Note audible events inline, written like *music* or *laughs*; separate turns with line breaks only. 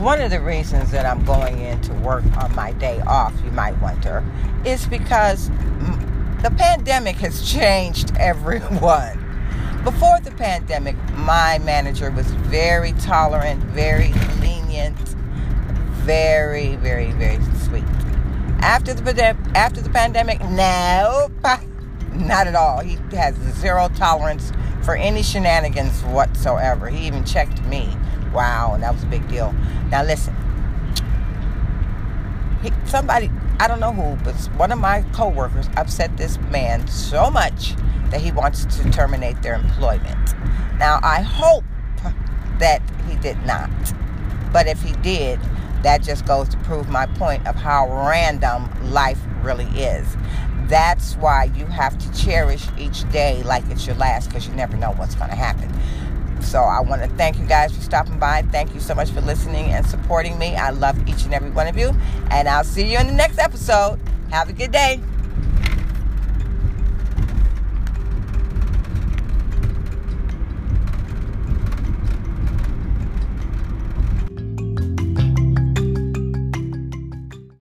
one of the reasons that I'm going in to work on my day off, you might wonder, is because the pandemic has *laughs* changed everyone. Before the pandemic, my manager was very tolerant, very lenient, very, very, very sweet. After the after the pandemic, nope, *laughs* not at all. He has zero tolerance for any shenanigans whatsoever. He even checked me. Wow, and that was a big deal. Now listen, he, somebody I don't know who, but one of my coworkers upset this man so much that he wants to terminate their employment. Now I hope that he did not, but if he did, that just goes to prove my point of how random life really is. That's why you have to cherish each day like it's your last because you never know what's going to happen. So I want to thank you guys for stopping by. Thank you so much for listening and supporting me. I love each and every one of you. And I'll see you in the next episode. Have a good day.